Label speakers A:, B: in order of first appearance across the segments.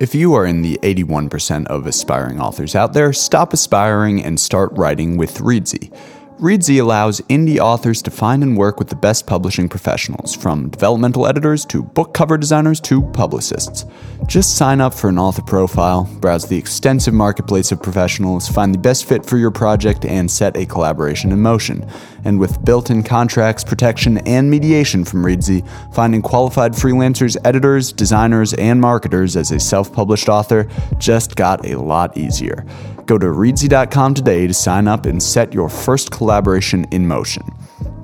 A: If you are in the 81% of aspiring authors out there, stop aspiring and start writing with Reedsy. Reedsy allows indie authors to find and work with the best publishing professionals, from developmental editors to book cover designers to publicists. Just sign up for an author profile, browse the extensive marketplace of professionals, find the best fit for your project, and set a collaboration in motion. And with built in contracts, protection, and mediation from Reedsy, finding qualified freelancers, editors, designers, and marketers as a self published author just got a lot easier. Go to reedsy.com today to sign up and set your first collaboration in motion.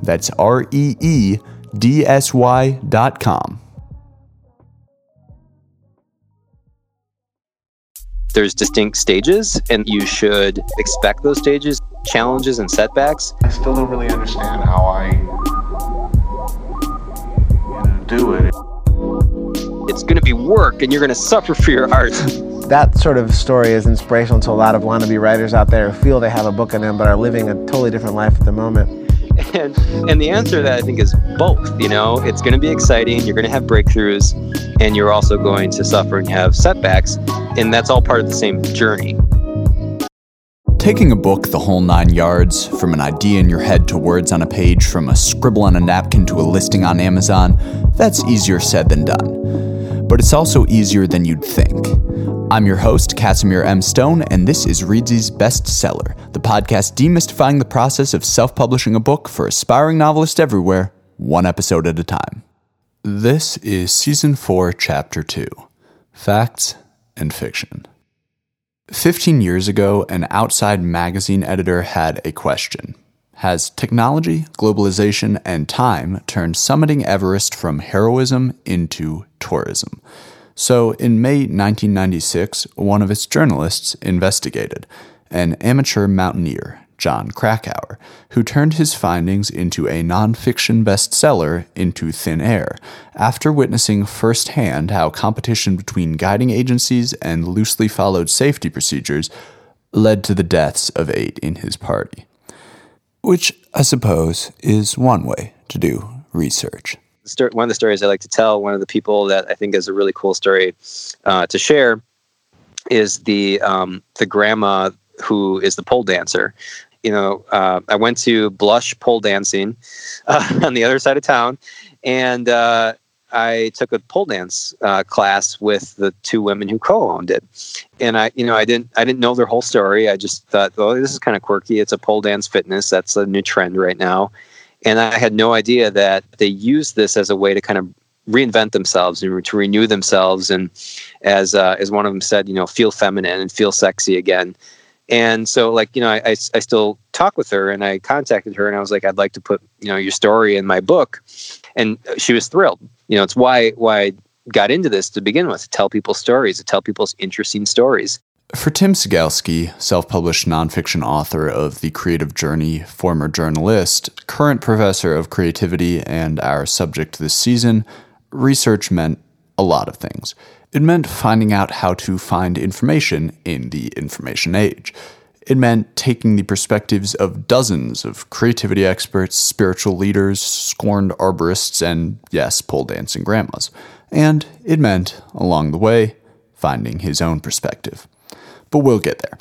A: That's R E E D S Y dot com.
B: There's distinct stages, and you should expect those stages, challenges, and setbacks.
C: I still don't really understand how I you know, do it.
B: It's going to be work, and you're going to suffer for your art.
D: that sort of story is inspirational to a lot of wannabe writers out there who feel they have a book in them but are living a totally different life at the moment.
B: And and the answer to that I think is both. You know, it's going to be exciting. You're going to have breakthroughs, and you're also going to suffer and have setbacks, and that's all part of the same journey.
A: Taking a book the whole nine yards, from an idea in your head to words on a page, from a scribble on a napkin to a listing on Amazon, that's easier said than done. But it's also easier than you'd think. I'm your host, Casimir M. Stone, and this is Reedsy's Bestseller, the podcast demystifying the process of self publishing a book for aspiring novelists everywhere, one episode at a time. This is Season 4, Chapter 2 Facts and Fiction. Fifteen years ago, an outside magazine editor had a question Has technology, globalization, and time turned summiting Everest from heroism into tourism? So, in May 1996, one of its journalists investigated an amateur mountaineer, Jon Krakauer, who turned his findings into a nonfiction bestseller into thin air, after witnessing firsthand how competition between guiding agencies and loosely followed safety procedures led to the deaths of eight in his party. Which, I suppose, is one way to do research
B: one of the stories I like to tell, one of the people that I think is a really cool story uh, to share, is the um, the grandma who is the pole dancer. You know, uh, I went to Blush pole dancing uh, on the other side of town, and uh, I took a pole dance uh, class with the two women who co-owned it. And I, you know, I didn't I didn't know their whole story. I just thought, oh, this is kind of quirky. It's a pole dance fitness. That's a new trend right now and I had no idea that they used this as a way to kind of reinvent themselves and to renew themselves. And as uh, as one of them said, you know, feel feminine and feel sexy again. And so, like, you know, I, I, I still talk with her and I contacted her and I was like, I'd like to put, you know, your story in my book. And she was thrilled. You know, it's why why I got into this to begin with, to tell people stories, to tell people's interesting stories.
A: For Tim Cigelske, self published nonfiction author of The Creative Journey, former journalist, current professor of creativity, and our subject this season, research meant a lot of things. It meant finding out how to find information in the information age. It meant taking the perspectives of dozens of creativity experts, spiritual leaders, scorned arborists, and yes, pole dancing grandmas. And it meant, along the way, finding his own perspective but we'll get there.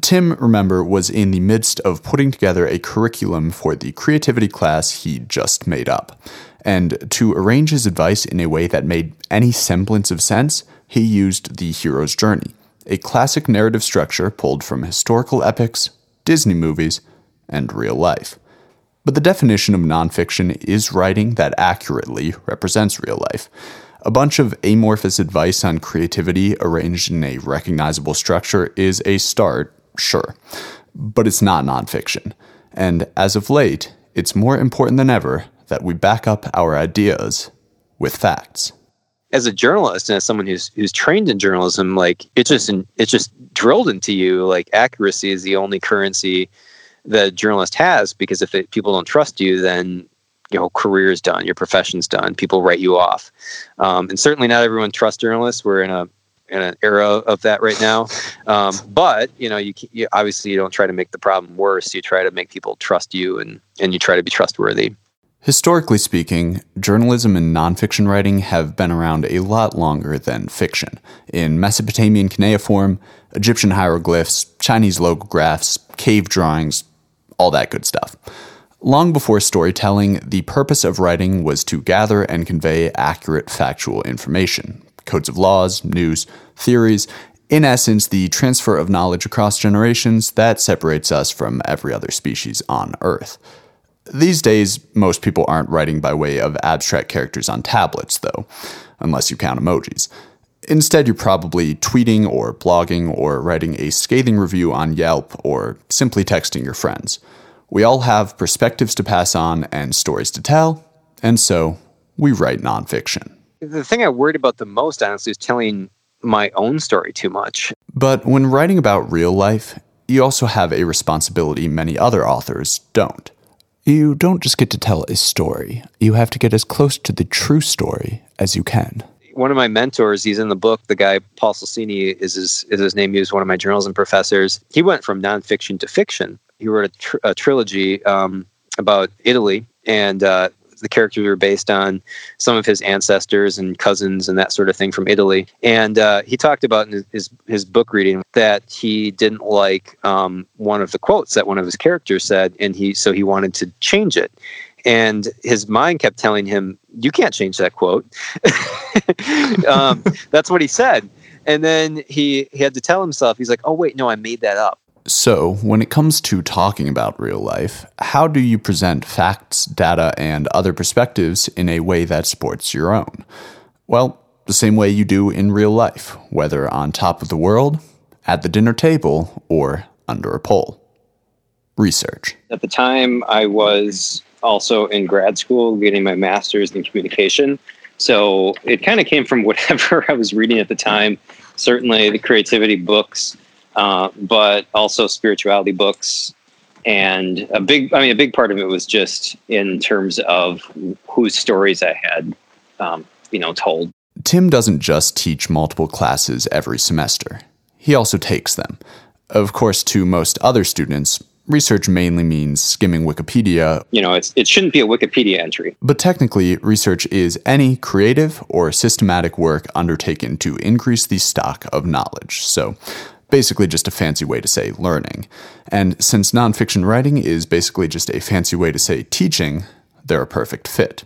A: Tim, remember, was in the midst of putting together a curriculum for the creativity class he just made up. And to arrange his advice in a way that made any semblance of sense, he used the hero's journey, a classic narrative structure pulled from historical epics, Disney movies, and real life. But the definition of nonfiction is writing that accurately represents real life. A bunch of amorphous advice on creativity arranged in a recognizable structure is a start, sure, but it's not nonfiction. And as of late, it's more important than ever that we back up our ideas with facts.
B: As a journalist and as someone who's who's trained in journalism, like it's just it's just drilled into you like accuracy is the only currency that a journalist has because if it, people don't trust you, then you know career is done, your profession's done. People write you off, um, and certainly not everyone trusts journalists. We're in a in an era of that right now. Um, but you know, you, you, obviously you don't try to make the problem worse. You try to make people trust you, and and you try to be trustworthy.
A: Historically speaking, journalism and nonfiction writing have been around a lot longer than fiction. In Mesopotamian cuneiform, Egyptian hieroglyphs, Chinese logographs, cave drawings, all that good stuff. Long before storytelling, the purpose of writing was to gather and convey accurate factual information codes of laws, news, theories, in essence, the transfer of knowledge across generations that separates us from every other species on Earth. These days, most people aren't writing by way of abstract characters on tablets, though, unless you count emojis. Instead, you're probably tweeting or blogging or writing a scathing review on Yelp or simply texting your friends. We all have perspectives to pass on and stories to tell, and so we write nonfiction.
B: The thing I worried about the most, honestly, is telling my own story too much.
A: But when writing about real life, you also have a responsibility many other authors don't. You don't just get to tell a story, you have to get as close to the true story as you can.
B: One of my mentors, he's in the book, the guy Paul Salsini is his, is his name. He was one of my journalism professors. He went from nonfiction to fiction. He wrote a, tr- a trilogy um, about Italy, and uh, the characters were based on some of his ancestors and cousins and that sort of thing from Italy. And uh, he talked about in his his book reading that he didn't like um, one of the quotes that one of his characters said, and he so he wanted to change it. And his mind kept telling him, "You can't change that quote." um, that's what he said. And then he, he had to tell himself, he's like, "Oh wait, no, I made that up."
A: So, when it comes to talking about real life, how do you present facts, data, and other perspectives in a way that supports your own? Well, the same way you do in real life, whether on top of the world, at the dinner table, or under a pole. Research.
B: At the time, I was also in grad school getting my master's in communication. So it kind of came from whatever I was reading at the time. Certainly, the creativity books uh, but also spirituality books. And a big, I mean, a big part of it was just in terms of whose stories I had, um, you know, told.
A: Tim doesn't just teach multiple classes every semester. He also takes them. Of course, to most other students, research mainly means skimming Wikipedia.
B: You know, it's, it shouldn't be a Wikipedia entry.
A: But technically, research is any creative or systematic work undertaken to increase the stock of knowledge. So, basically just a fancy way to say learning. And since nonfiction writing is basically just a fancy way to say teaching, they're a perfect fit.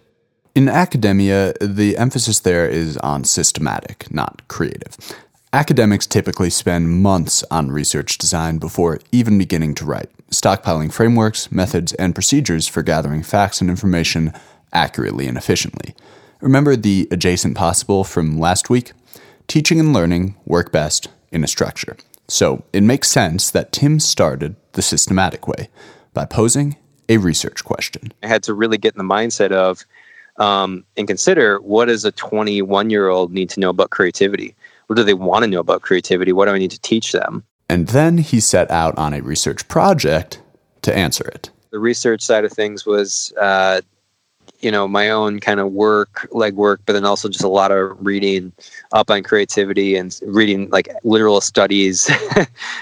A: In academia, the emphasis there is on systematic, not creative. Academics typically spend months on research design before even beginning to write, stockpiling frameworks, methods, and procedures for gathering facts and information accurately and efficiently. Remember the adjacent possible from last week? Teaching and learning work best in a structure. So it makes sense that Tim started the systematic way by posing a research question.
B: I had to really get in the mindset of um, and consider what does a 21 year old need to know about creativity? What do they want to know about creativity? What do I need to teach them?
A: And then he set out on a research project to answer it.
B: The research side of things was uh, you know my own kind of work legwork but then also just a lot of reading up on creativity and reading like literal studies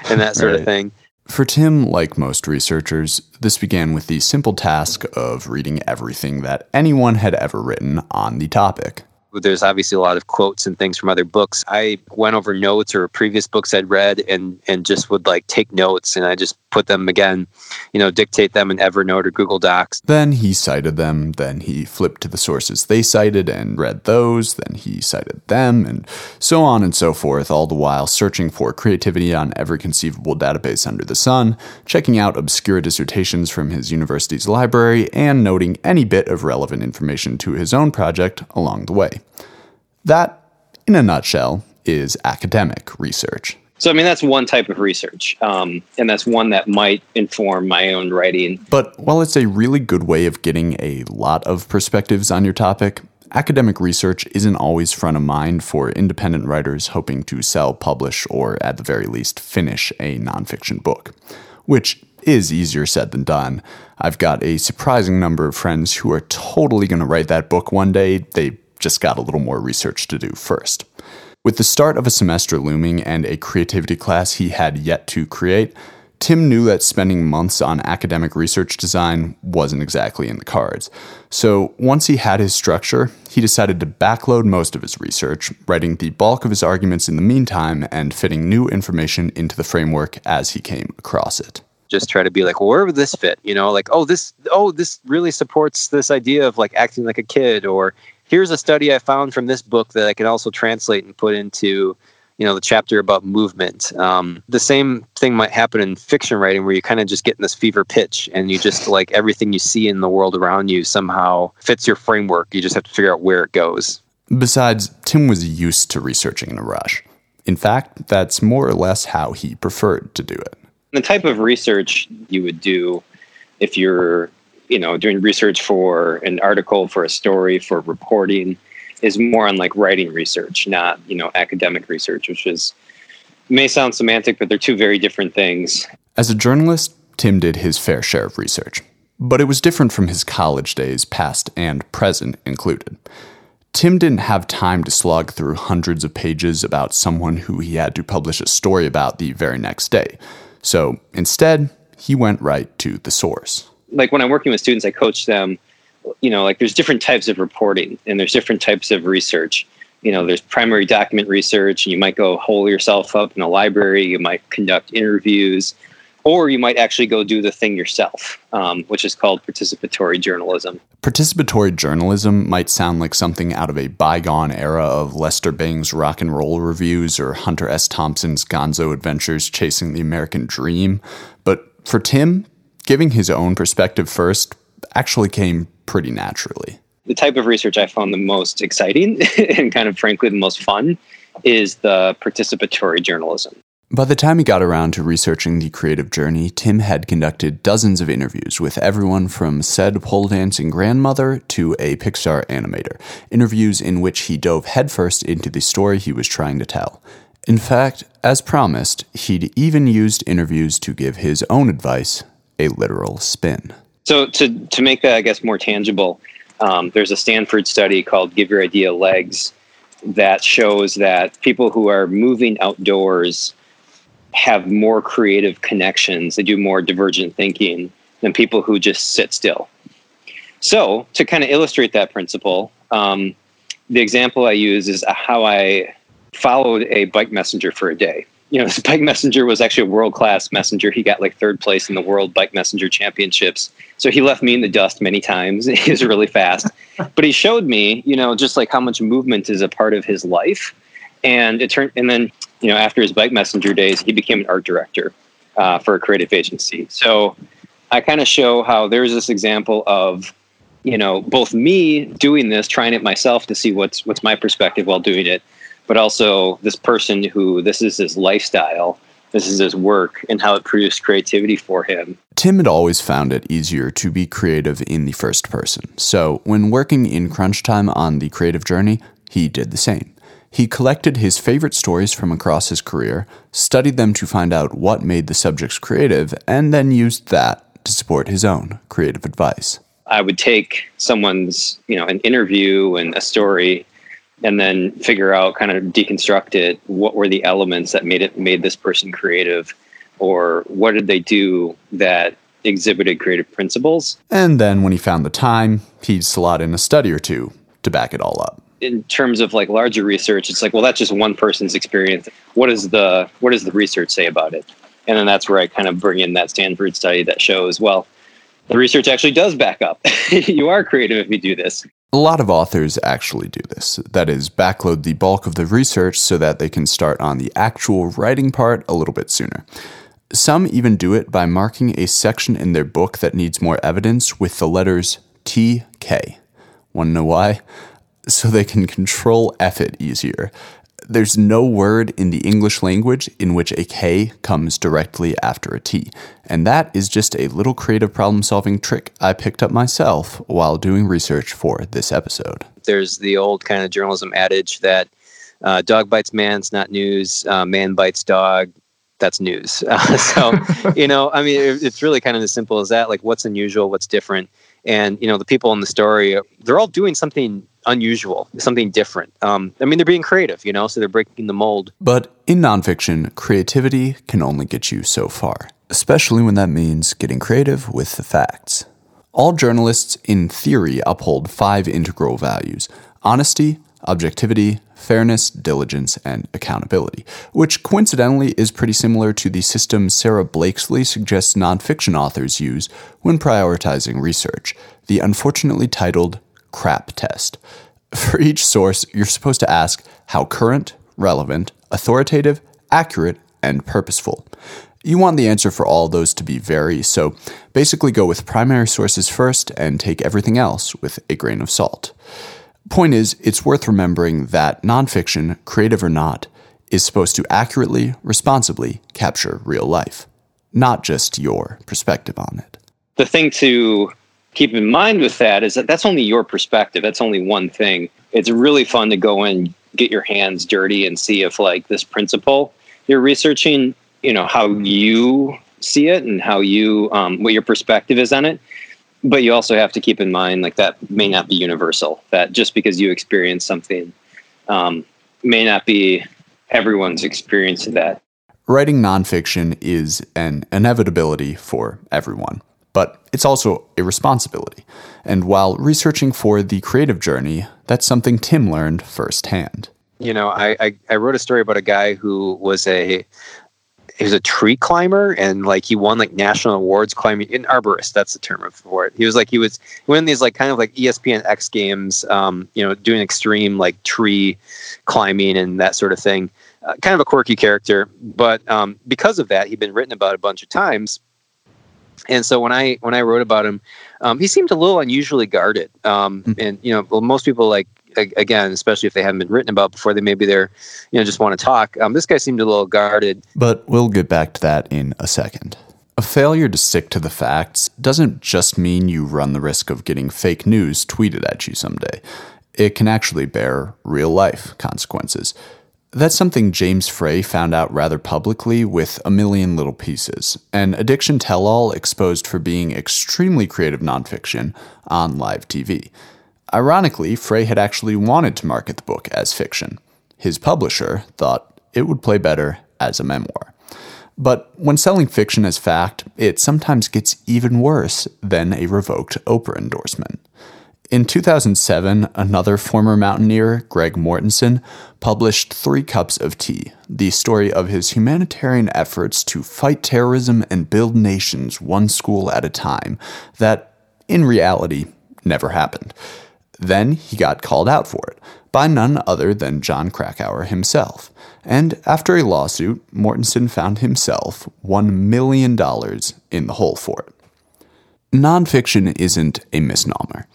B: and that sort right. of thing
A: for Tim, like most researchers, this began with the simple task of reading everything that anyone had ever written on the topic
B: there's obviously a lot of quotes and things from other books. I went over notes or previous books I'd read and and just would like take notes and I just put them again, you know, dictate them in Evernote or Google Docs.
A: Then he cited them, then he flipped to the sources they cited and read those, then he cited them and so on and so forth, all the while searching for creativity on every conceivable database under the sun, checking out obscure dissertations from his university's library and noting any bit of relevant information to his own project along the way. That, in a nutshell, is academic research.
B: So, I mean, that's one type of research, um, and that's one that might inform my own writing.
A: But while it's a really good way of getting a lot of perspectives on your topic, academic research isn't always front of mind for independent writers hoping to sell, publish, or at the very least, finish a nonfiction book, which is easier said than done. I've got a surprising number of friends who are totally going to write that book one day. They just got a little more research to do first. With the start of a semester looming and a creativity class he had yet to create, Tim knew that spending months on academic research design wasn't exactly in the cards. So once he had his structure, he decided to backload most of his research, writing the bulk of his arguments in the meantime and fitting new information into the framework as he came across it
B: just try to be like, well, where would this fit? You know, like, oh, this, oh, this really supports this idea of like acting like a kid, or here's a study I found from this book that I can also translate and put into, you know, the chapter about movement. Um, the same thing might happen in fiction writing, where you kind of just get in this fever pitch, and you just like everything you see in the world around you somehow fits your framework. You just have to figure out where it goes.
A: Besides, Tim was used to researching in a rush. In fact, that's more or less how he preferred to do it
B: the type of research you would do if you're you know doing research for an article for a story for reporting is more on like writing research not you know academic research which is may sound semantic but they're two very different things
A: as a journalist tim did his fair share of research but it was different from his college days past and present included Tim didn't have time to slog through hundreds of pages about someone who he had to publish a story about the very next day. So instead, he went right to the source.
B: Like when I'm working with students, I coach them, you know, like there's different types of reporting and there's different types of research. You know, there's primary document research, and you might go hole yourself up in a library, you might conduct interviews, or you might actually go do the thing yourself, um, which is called participatory journalism.
A: Participatory journalism might sound like something out of a bygone era of Lester Bangs' rock and roll reviews or Hunter S. Thompson's gonzo adventures chasing the American dream. But for Tim, giving his own perspective first actually came pretty naturally.
B: The type of research I found the most exciting and kind of frankly the most fun is the participatory journalism.
A: By the time he got around to researching the creative journey, Tim had conducted dozens of interviews with everyone from said pole dancing grandmother to a Pixar animator, interviews in which he dove headfirst into the story he was trying to tell. In fact, as promised, he'd even used interviews to give his own advice a literal spin.
B: So, to, to make that, I guess, more tangible, um, there's a Stanford study called Give Your Idea Legs that shows that people who are moving outdoors have more creative connections, they do more divergent thinking than people who just sit still. So, to kind of illustrate that principle, um, the example I use is how I followed a bike messenger for a day. You know, this bike messenger was actually a world class messenger. He got like third place in the World Bike Messenger Championships. So he left me in the dust many times. he was really fast. but he showed me, you know, just like how much movement is a part of his life. And it turned, and then you know, after his bike messenger days, he became an art director uh, for a creative agency. So I kind of show how there's this example of, you know, both me doing this, trying it myself to see what's what's my perspective while doing it, but also this person who this is his lifestyle, this is his work, and how it produced creativity for him.
A: Tim had always found it easier to be creative in the first person. So when working in crunch time on the creative journey, he did the same. He collected his favorite stories from across his career, studied them to find out what made the subjects creative, and then used that to support his own creative advice.
B: I would take someone's, you know, an interview and a story and then figure out kind of deconstruct it what were the elements that made it made this person creative or what did they do that exhibited creative principles
A: and then when he found the time he'd slot in a study or two to back it all up
B: in terms of like larger research, it's like, well, that's just one person's experience. What is the what does the research say about it? And then that's where I kind of bring in that Stanford study that shows, well, the research actually does back up. you are creative if you do this.
A: A lot of authors actually do this. That is, backload the bulk of the research so that they can start on the actual writing part a little bit sooner. Some even do it by marking a section in their book that needs more evidence with the letters TK. Want to know why? so they can control F it easier. There's no word in the English language in which a K comes directly after a T. And that is just a little creative problem solving trick I picked up myself while doing research for this episode.
B: There's the old kind of journalism adage that uh, dog bites man, it's not news, uh, man bites dog, that's news. Uh, so, you know, I mean, it, it's really kind of as simple as that. Like, what's unusual, what's different, and you know, the people in the story, they're all doing something unusual, something different. Um, I mean, they're being creative, you know, so they're breaking the mold.
A: But in nonfiction, creativity can only get you so far, especially when that means getting creative with the facts. All journalists, in theory, uphold five integral values honesty, objectivity, fairness, diligence, and accountability, which coincidentally is pretty similar to the system Sarah Blakeslee suggests nonfiction authors use when prioritizing research, the unfortunately titled CRAP test. For each source, you're supposed to ask how current, relevant, authoritative, accurate, and purposeful. You want the answer for all those to be very, so basically go with primary sources first and take everything else with a grain of salt. Point is, it's worth remembering that nonfiction, creative or not, is supposed to accurately, responsibly capture real life, not just your perspective on it.
B: The thing to keep in mind with that is that that's only your perspective. That's only one thing. It's really fun to go in, get your hands dirty, and see if like this principle you're researching, you know, how you see it and how you um, what your perspective is on it but you also have to keep in mind like that may not be universal that just because you experience something um, may not be everyone's experience of that.
A: Writing nonfiction is an inevitability for everyone but it's also a responsibility. And while researching for the creative journey that's something tim learned firsthand.
B: You know I, I, I wrote a story about a guy who was a he was a tree climber and like he won like national awards climbing an arborist that's the term for it he was like he was winning these like kind of like espn x games um, you know doing extreme like tree climbing and that sort of thing uh, kind of a quirky character but um, because of that he'd been written about a bunch of times and so when I when I wrote about him, um, he seemed a little unusually guarded. Um, mm-hmm. And you know, well, most people like again, especially if they haven't been written about before, they maybe they're, you know, just want to talk. Um, this guy seemed a little guarded.
A: But we'll get back to that in a second. A failure to stick to the facts doesn't just mean you run the risk of getting fake news tweeted at you someday. It can actually bear real life consequences. That's something James Frey found out rather publicly with A Million Little Pieces, an addiction tell all exposed for being extremely creative nonfiction on live TV. Ironically, Frey had actually wanted to market the book as fiction. His publisher thought it would play better as a memoir. But when selling fiction as fact, it sometimes gets even worse than a revoked Oprah endorsement. In 2007, another former mountaineer, Greg Mortenson, published Three Cups of Tea, the story of his humanitarian efforts to fight terrorism and build nations one school at a time, that, in reality, never happened. Then he got called out for it by none other than Jon Krakauer himself. And after a lawsuit, Mortenson found himself $1 million in the hole for it. Nonfiction isn't a misnomer.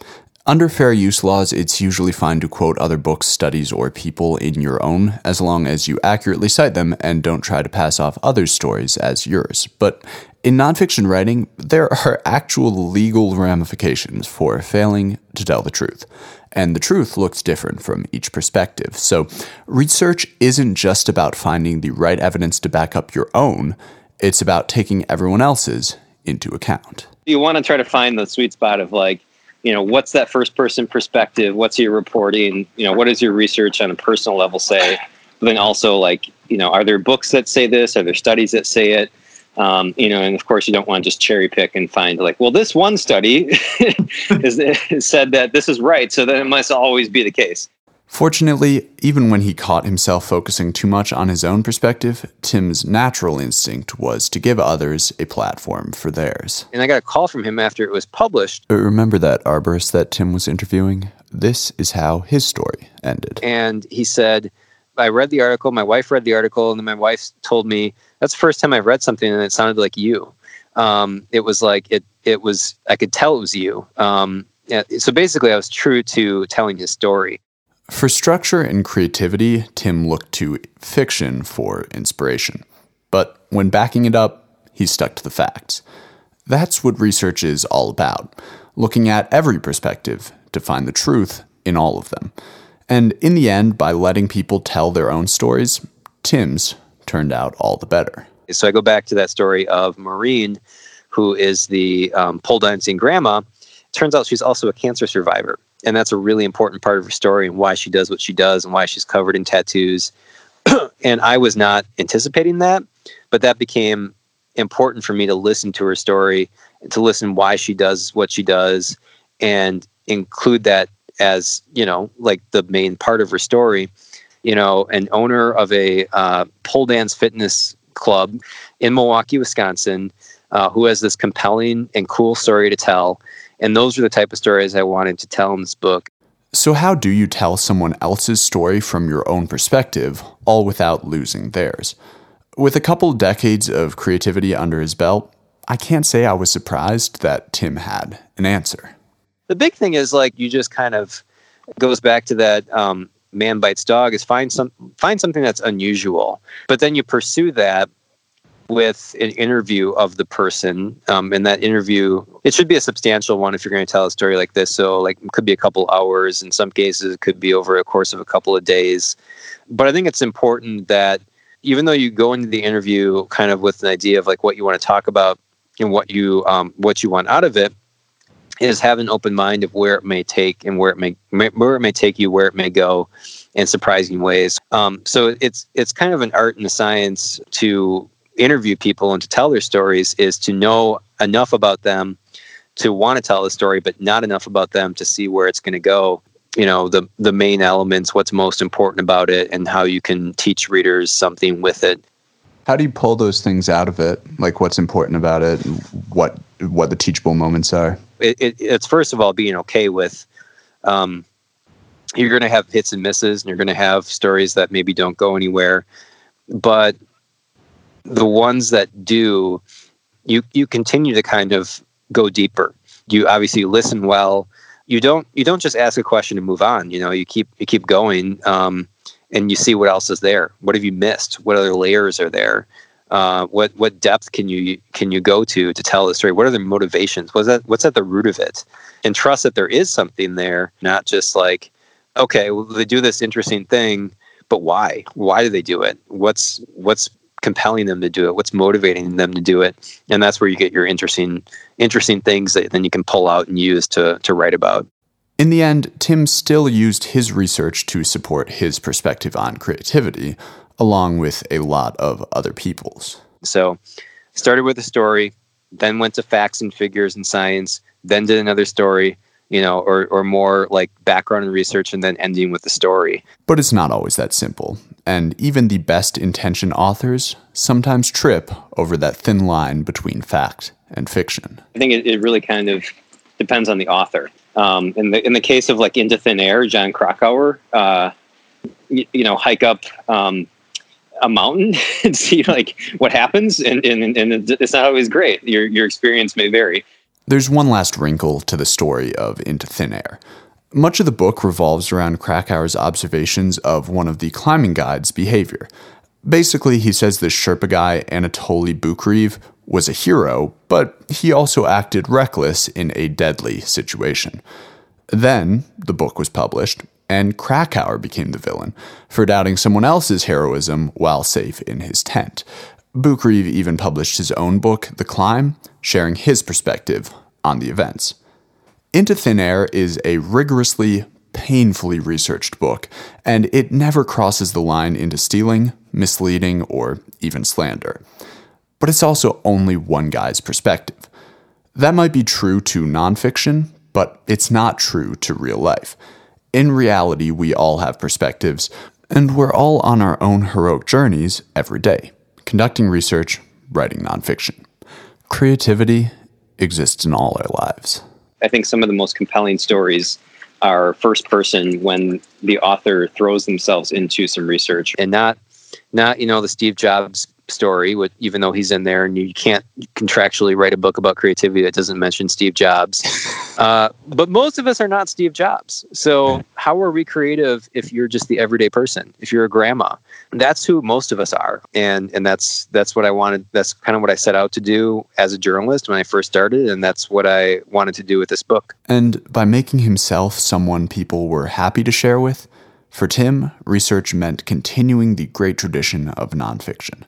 A: Under fair use laws, it's usually fine to quote other books, studies, or people in your own, as long as you accurately cite them and don't try to pass off others' stories as yours. But in nonfiction writing, there are actual legal ramifications for failing to tell the truth. And the truth looks different from each perspective. So, research isn't just about finding the right evidence to back up your own, it's about taking everyone else's into account.
B: You want to try to find the sweet spot of like, you know what's that first person perspective what's your reporting you know what does your research on a personal level say but then also like you know are there books that say this are there studies that say it um, you know and of course you don't want to just cherry pick and find like well this one study is, said that this is right so then it must always be the case
A: Fortunately, even when he caught himself focusing too much on his own perspective, Tim's natural instinct was to give others a platform for theirs.
B: And I got a call from him after it was published.
A: Uh, remember that arborist that Tim was interviewing? This is how his story ended.
B: And he said, I read the article, my wife read the article, and then my wife told me, that's the first time I've read something and it sounded like you. Um, it was like, it, it was, I could tell it was you. Um, so basically, I was true to telling his story.
A: For structure and creativity, Tim looked to fiction for inspiration. But when backing it up, he stuck to the facts. That's what research is all about looking at every perspective to find the truth in all of them. And in the end, by letting people tell their own stories, Tim's turned out all the better.
B: So I go back to that story of Maureen, who is the um, pole dancing grandma. Turns out she's also a cancer survivor and that's a really important part of her story and why she does what she does and why she's covered in tattoos. and I was not anticipating that, but that became important for me to listen to her story and to listen why she does what she does and include that as you know like the main part of her story you know an owner of a uh, pole dance fitness club in milwaukee wisconsin uh, who has this compelling and cool story to tell. And those are the type of stories i wanted to tell in this book.
A: So how do you tell someone else's story from your own perspective all without losing theirs? With a couple decades of creativity under his belt I can't say I was surprised that Tim had an answer.
B: The big thing is like you just kind of goes back to that um, man bites dog is find some find something that's unusual, but then you pursue that with an interview of the person. Um, and that interview, it should be a substantial one if you're going to tell a story like this. So, like, it could be a couple hours. In some cases, it could be over a course of a couple of days. But I think it's important that even though you go into the interview kind of with an idea of like what you want to talk about, and what you um, what you want out of it is have an open mind of where it may take and where it may, where it may take you, where it may go, in surprising ways. Um, so it's it's kind of an art and a science to interview people and to tell their stories is to know enough about them to want to tell the story, but not enough about them to see where it's going to go. You know the the main elements, what's most important about it, and how you can teach readers something with it.
A: How do you pull those things out of it? Like what's important about it, what what the teachable moments are?
B: It, it, it's first of all being okay with. Um, you're going to have hits and misses, and you're going to have stories that maybe don't go anywhere, but the ones that do, you you continue to kind of go deeper. You obviously listen well. You don't you don't just ask a question and move on. You know, you keep you keep going. Um, and you see what else is there. What have you missed? What other layers are there? Uh, what what depth can you can you go to to tell the story? What are the motivations? What's that? What's at the root of it? And trust that there is something there, not just like, okay, well, they do this interesting thing, but why? Why do they do it? What's what's compelling them to do it? What's motivating them to do it? And that's where you get your interesting interesting things that then you can pull out and use to to write about.
A: In the end, Tim still used his research to support his perspective on creativity, along with a lot of other people's.
B: So, started with a story, then went to facts and figures and science, then did another story, you know, or, or more like background and research, and then ending with the story.
A: But it's not always that simple. And even the best intentioned authors sometimes trip over that thin line between fact and fiction.
B: I think it, it really kind of depends on the author. Um, in the in the case of like Into Thin Air, Jon Krakauer, uh, you, you, know, hike up um, a mountain and see like what happens, and, and and it's not always great. Your your experience may vary.
A: There's one last wrinkle to the story of Into Thin Air. Much of the book revolves around Krakauer's observations of one of the climbing guides' behavior. Basically, he says this Sherpa guy, Anatoly Bukreev, was a hero, but he also acted reckless in a deadly situation. Then, the book was published, and Krakauer became the villain for doubting someone else's heroism while safe in his tent. Bukreev even published his own book, The Climb, sharing his perspective on the events. Into Thin Air is a rigorously, painfully researched book, and it never crosses the line into stealing, misleading, or even slander but it's also only one guy's perspective. That might be true to nonfiction, but it's not true to real life. In reality, we all have perspectives, and we're all on our own heroic journeys every day, conducting research, writing nonfiction. Creativity exists in all our lives.
B: I think some of the most compelling stories are first person when the author throws themselves into some research and not not you know the Steve Jobs story, with, even though he's in there, and you can't contractually write a book about creativity that doesn't mention Steve Jobs. Uh, but most of us are not Steve Jobs. So how are we creative if you're just the everyday person? If you're a grandma, that's who most of us are, and and that's that's what I wanted. That's kind of what I set out to do as a journalist when I first started, and that's what I wanted to do with this book.
A: And by making himself someone people were happy to share with. For Tim, research meant continuing the great tradition of nonfiction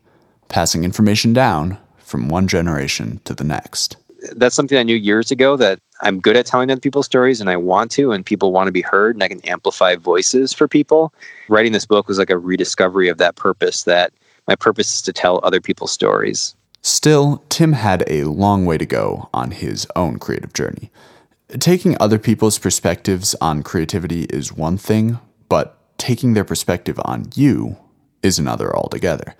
A: passing information down from one generation to the next.
B: That's something I knew years ago that I'm good at telling other people's stories and I want to, and people want to be heard, and I can amplify voices for people. Writing this book was like a rediscovery of that purpose that my purpose is to tell other people's stories.
A: Still, Tim had a long way to go on his own creative journey. Taking other people's perspectives on creativity is one thing, but taking their perspective on you is another altogether.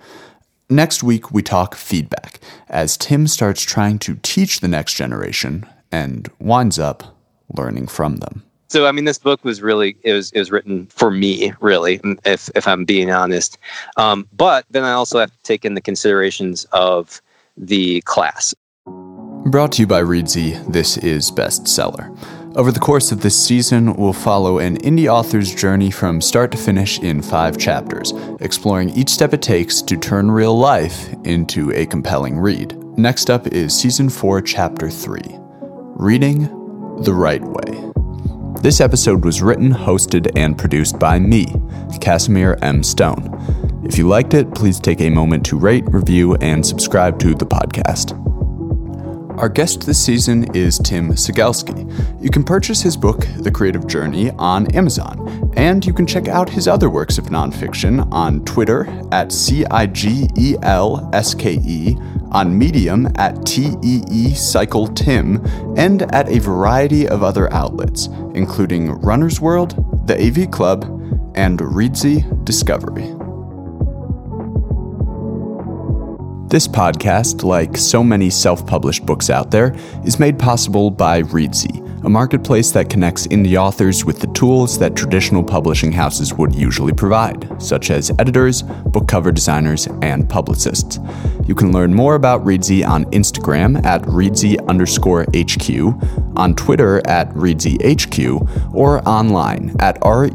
A: Next week, we talk feedback as Tim starts trying to teach the next generation and winds up learning from them.
B: So I mean, this book was really it was it was written for me, really, if if I'm being honest. Um, but then I also have to take in the considerations of the class.
A: Brought to you by Reedsy, this is Bestseller. Over the course of this season, we'll follow an indie author's journey from start to finish in five chapters, exploring each step it takes to turn real life into a compelling read. Next up is Season 4, Chapter 3 Reading the Right Way. This episode was written, hosted, and produced by me, Casimir M. Stone. If you liked it, please take a moment to rate, review, and subscribe to the podcast. Our guest this season is Tim Cigelske. You can purchase his book, The Creative Journey, on Amazon, and you can check out his other works of nonfiction on Twitter at C I G E L S K E, on Medium at T E E Cycle Tim, and at a variety of other outlets, including Runner's World, the AV Club, and Reedsy Discovery. This podcast, like so many self published books out there, is made possible by Reedsy, a marketplace that connects indie authors with the tools that traditional publishing houses would usually provide, such as editors, book cover designers, and publicists. You can learn more about Reedsy on Instagram at Reedsy underscore HQ, on Twitter at ReedsyHQ, or online at R